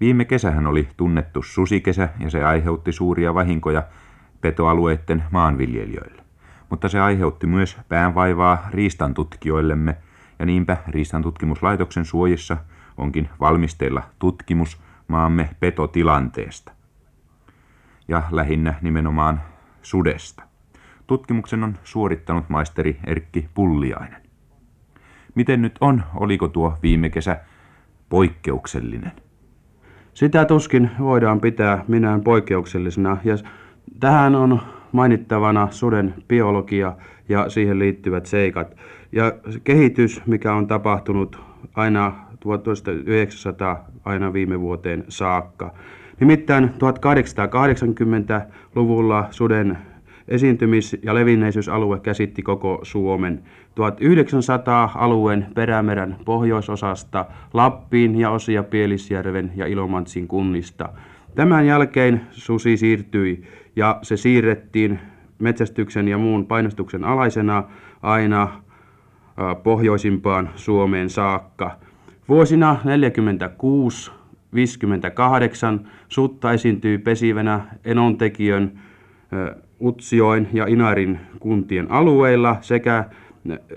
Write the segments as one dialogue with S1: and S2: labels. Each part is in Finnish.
S1: Viime kesähän oli tunnettu susikesä ja se aiheutti suuria vahinkoja petoalueiden maanviljelijöille. Mutta se aiheutti myös päänvaivaa riistantutkijoillemme ja niinpä Riistantutkimuslaitoksen suojissa onkin valmisteilla tutkimus maamme petotilanteesta. Ja lähinnä nimenomaan sudesta. Tutkimuksen on suorittanut maisteri Erkki Pulliainen. Miten nyt on, oliko tuo viime kesä poikkeuksellinen?
S2: Sitä tuskin voidaan pitää minään poikkeuksellisena ja tähän on mainittavana suden biologia ja siihen liittyvät seikat. Ja kehitys, mikä on tapahtunut aina 1900 aina viime vuoteen saakka. Nimittäin 1880-luvulla suden esiintymis- ja levinneisyysalue käsitti koko Suomen. 1900 alueen perämeren pohjoisosasta Lappiin ja osia Pielisjärven ja Ilomantsin kunnista. Tämän jälkeen susi siirtyi ja se siirrettiin metsästyksen ja muun painostuksen alaisena aina pohjoisimpaan Suomeen saakka. Vuosina 46 58 sutta esiintyi pesivänä Enontekijön, Utsioin ja Inarin kuntien alueilla sekä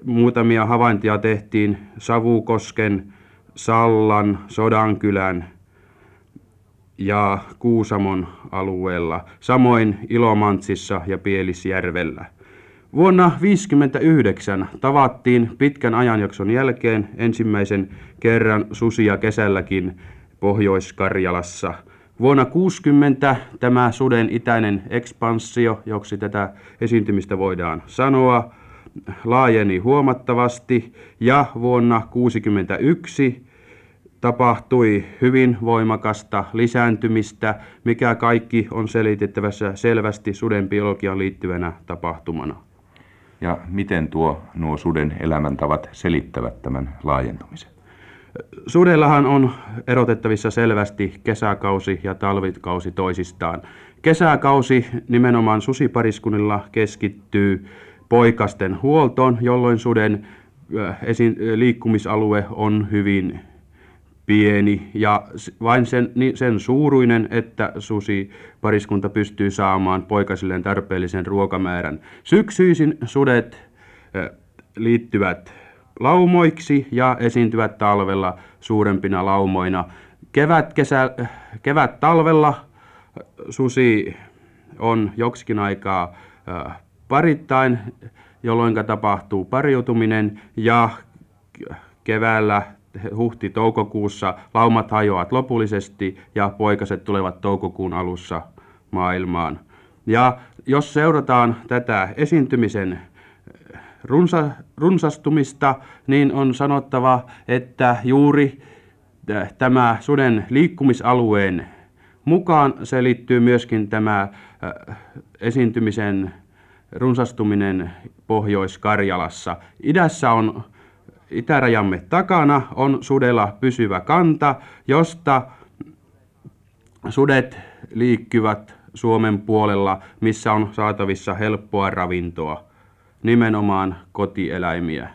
S2: muutamia havaintoja tehtiin Savukosken, Sallan, Sodankylän ja Kuusamon alueella, samoin Ilomantsissa ja Pielisjärvellä. Vuonna 1959 tavattiin pitkän ajanjakson jälkeen ensimmäisen kerran susia kesälläkin Pohjois-Karjalassa. Vuonna 60 tämä suden itäinen ekspansio, joksi tätä esiintymistä voidaan sanoa, laajeni huomattavasti ja vuonna 61 tapahtui hyvin voimakasta lisääntymistä, mikä kaikki on selitettävässä selvästi suden biologiaan liittyvänä tapahtumana.
S1: Ja miten tuo nuo suden elämäntavat selittävät tämän laajentumisen?
S2: Sudellahan on erotettavissa selvästi kesäkausi ja talvikausi toisistaan. Kesäkausi nimenomaan susipariskunnilla keskittyy poikasten huoltoon, jolloin suden esi- liikkumisalue on hyvin pieni ja vain sen, sen suuruinen, että susi pariskunta pystyy saamaan poikasilleen tarpeellisen ruokamäärän. Syksyisin sudet liittyvät laumoiksi ja esiintyvät talvella suurempina laumoina. Kevät, kesä, kevät talvella susi on joksikin aikaa parittain, jolloin tapahtuu pariutuminen ja keväällä huhti-toukokuussa laumat hajoavat lopullisesti ja poikaset tulevat toukokuun alussa maailmaan. Ja jos seurataan tätä esiintymisen runsa, runsastumista, niin on sanottava, että juuri tämä suden liikkumisalueen mukaan se liittyy myöskin tämä esiintymisen runsastuminen Pohjois-Karjalassa. Idässä on itärajamme takana on sudella pysyvä kanta, josta sudet liikkyvät Suomen puolella, missä on saatavissa helppoa ravintoa nimenomaan kotieläimiä.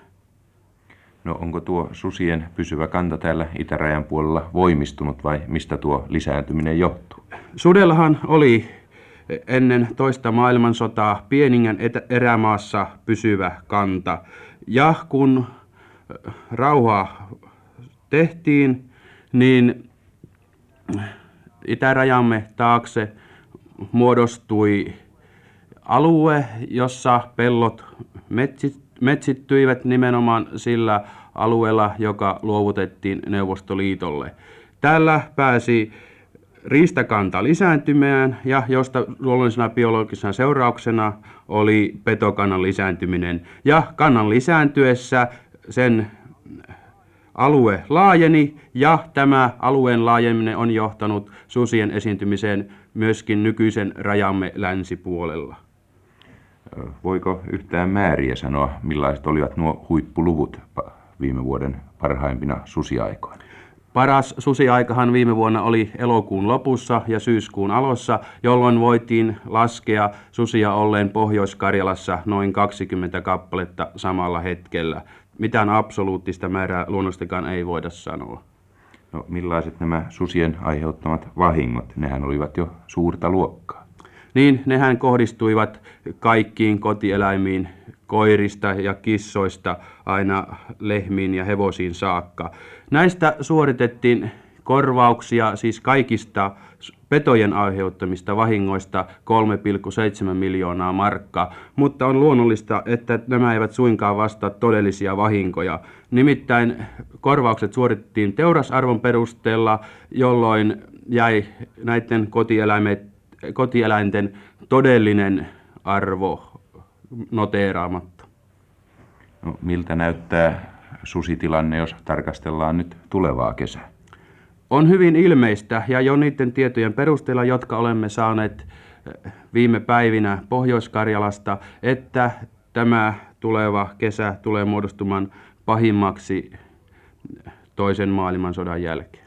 S1: No onko tuo susien pysyvä kanta täällä itärajan puolella voimistunut vai mistä tuo lisääntyminen johtuu?
S2: Sudellahan oli ennen toista maailmansotaa Pieningän erämaassa pysyvä kanta. Ja kun rauha tehtiin, niin itärajamme taakse muodostui alue, jossa pellot metsittyivät nimenomaan sillä alueella, joka luovutettiin Neuvostoliitolle. Täällä pääsi riistakanta lisääntymään ja josta luonnollisena biologisena seurauksena oli petokannan lisääntyminen. Ja kannan lisääntyessä sen alue laajeni ja tämä alueen laajeneminen on johtanut susien esiintymiseen myöskin nykyisen rajamme länsipuolella.
S1: Voiko yhtään määriä sanoa, millaiset olivat nuo huippuluvut viime vuoden parhaimpina susiaikoina?
S2: Paras susiaikahan viime vuonna oli elokuun lopussa ja syyskuun alussa, jolloin voitiin laskea susia olleen Pohjois-Karjalassa noin 20 kappaletta samalla hetkellä. Mitään absoluuttista määrää luonnostakaan ei voida sanoa.
S1: No, millaiset nämä susien aiheuttamat vahingot? Nehän olivat jo suurta luokkaa.
S2: Niin, nehän kohdistuivat kaikkiin kotieläimiin, koirista ja kissoista aina lehmiin ja hevosiin saakka. Näistä suoritettiin korvauksia siis kaikista petojen aiheuttamista vahingoista 3,7 miljoonaa markkaa, mutta on luonnollista, että nämä eivät suinkaan vastaa todellisia vahinkoja. Nimittäin korvaukset suoritettiin teurasarvon perusteella, jolloin jäi näiden kotieläinten todellinen arvo noteeraamatta.
S1: No, miltä näyttää susitilanne, jos tarkastellaan nyt tulevaa kesää?
S2: On hyvin ilmeistä ja jo niiden tietojen perusteella, jotka olemme saaneet eh, viime päivinä Pohjois-Karjalasta, että tämä tuleva kesä tulee muodostumaan pahimmaksi toisen maailmansodan jälkeen.